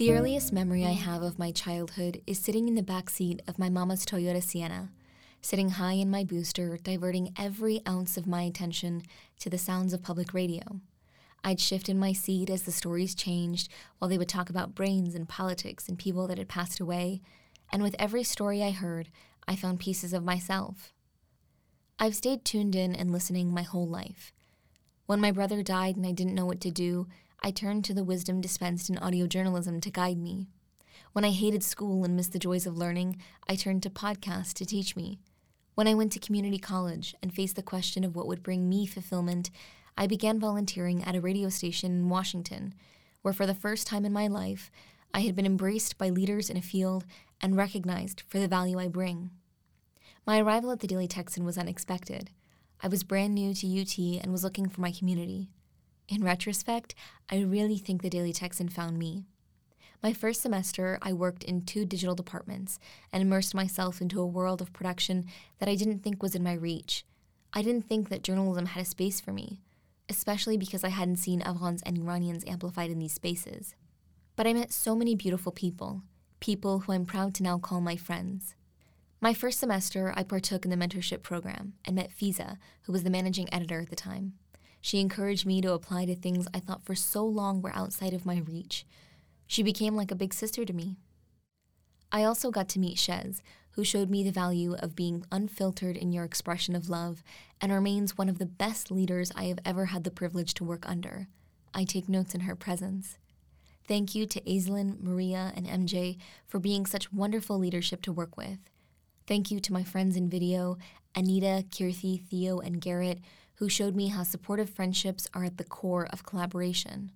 The earliest memory I have of my childhood is sitting in the back seat of my mama's Toyota Sienna, sitting high in my booster, diverting every ounce of my attention to the sounds of public radio. I'd shift in my seat as the stories changed while they would talk about brains and politics and people that had passed away, and with every story I heard, I found pieces of myself. I've stayed tuned in and listening my whole life. When my brother died and I didn't know what to do, I turned to the wisdom dispensed in audio journalism to guide me. When I hated school and missed the joys of learning, I turned to podcasts to teach me. When I went to community college and faced the question of what would bring me fulfillment, I began volunteering at a radio station in Washington, where for the first time in my life, I had been embraced by leaders in a field and recognized for the value I bring. My arrival at the Daily Texan was unexpected. I was brand new to UT and was looking for my community. In retrospect, I really think the Daily Texan found me. My first semester, I worked in two digital departments and immersed myself into a world of production that I didn't think was in my reach. I didn't think that journalism had a space for me, especially because I hadn't seen Afghans and Iranians amplified in these spaces. But I met so many beautiful people, people who I'm proud to now call my friends. My first semester, I partook in the mentorship program and met Fiza, who was the managing editor at the time. She encouraged me to apply to things I thought for so long were outside of my reach. She became like a big sister to me. I also got to meet Shez, who showed me the value of being unfiltered in your expression of love and remains one of the best leaders I have ever had the privilege to work under. I take notes in her presence. Thank you to Aislinn, Maria, and MJ for being such wonderful leadership to work with. Thank you to my friends in video, Anita, Kirthi, Theo, and Garrett, who showed me how supportive friendships are at the core of collaboration.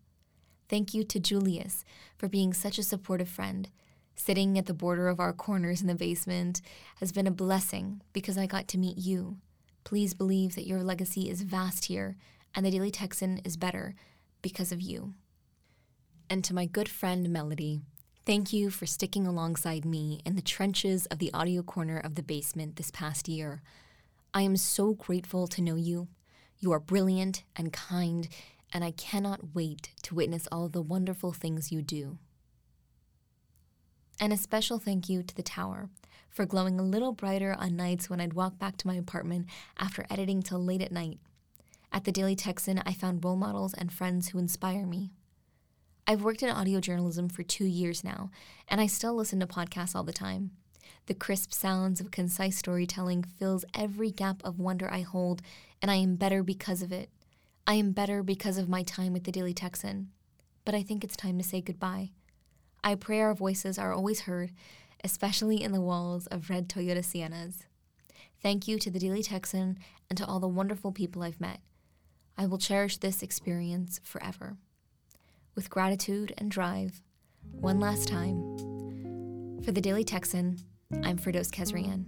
Thank you to Julius for being such a supportive friend. Sitting at the border of our corners in the basement has been a blessing because I got to meet you. Please believe that your legacy is vast here, and the Daily Texan is better because of you. And to my good friend Melody, thank you for sticking alongside me in the trenches of the audio corner of the basement this past year. I am so grateful to know you. You are brilliant and kind and I cannot wait to witness all the wonderful things you do. And a special thank you to the tower for glowing a little brighter on nights when I'd walk back to my apartment after editing till late at night. At the Daily Texan, I found role models and friends who inspire me. I've worked in audio journalism for two years now, and I still listen to podcasts all the time. The crisp sounds of concise storytelling fills every gap of wonder I hold, and I am better because of it. I am better because of my time with the Daily Texan, but I think it's time to say goodbye. I pray our voices are always heard, especially in the walls of red Toyota Siennas. Thank you to the Daily Texan and to all the wonderful people I've met. I will cherish this experience forever. With gratitude and drive, one last time. For the Daily Texan, I'm Firdous Khezrian.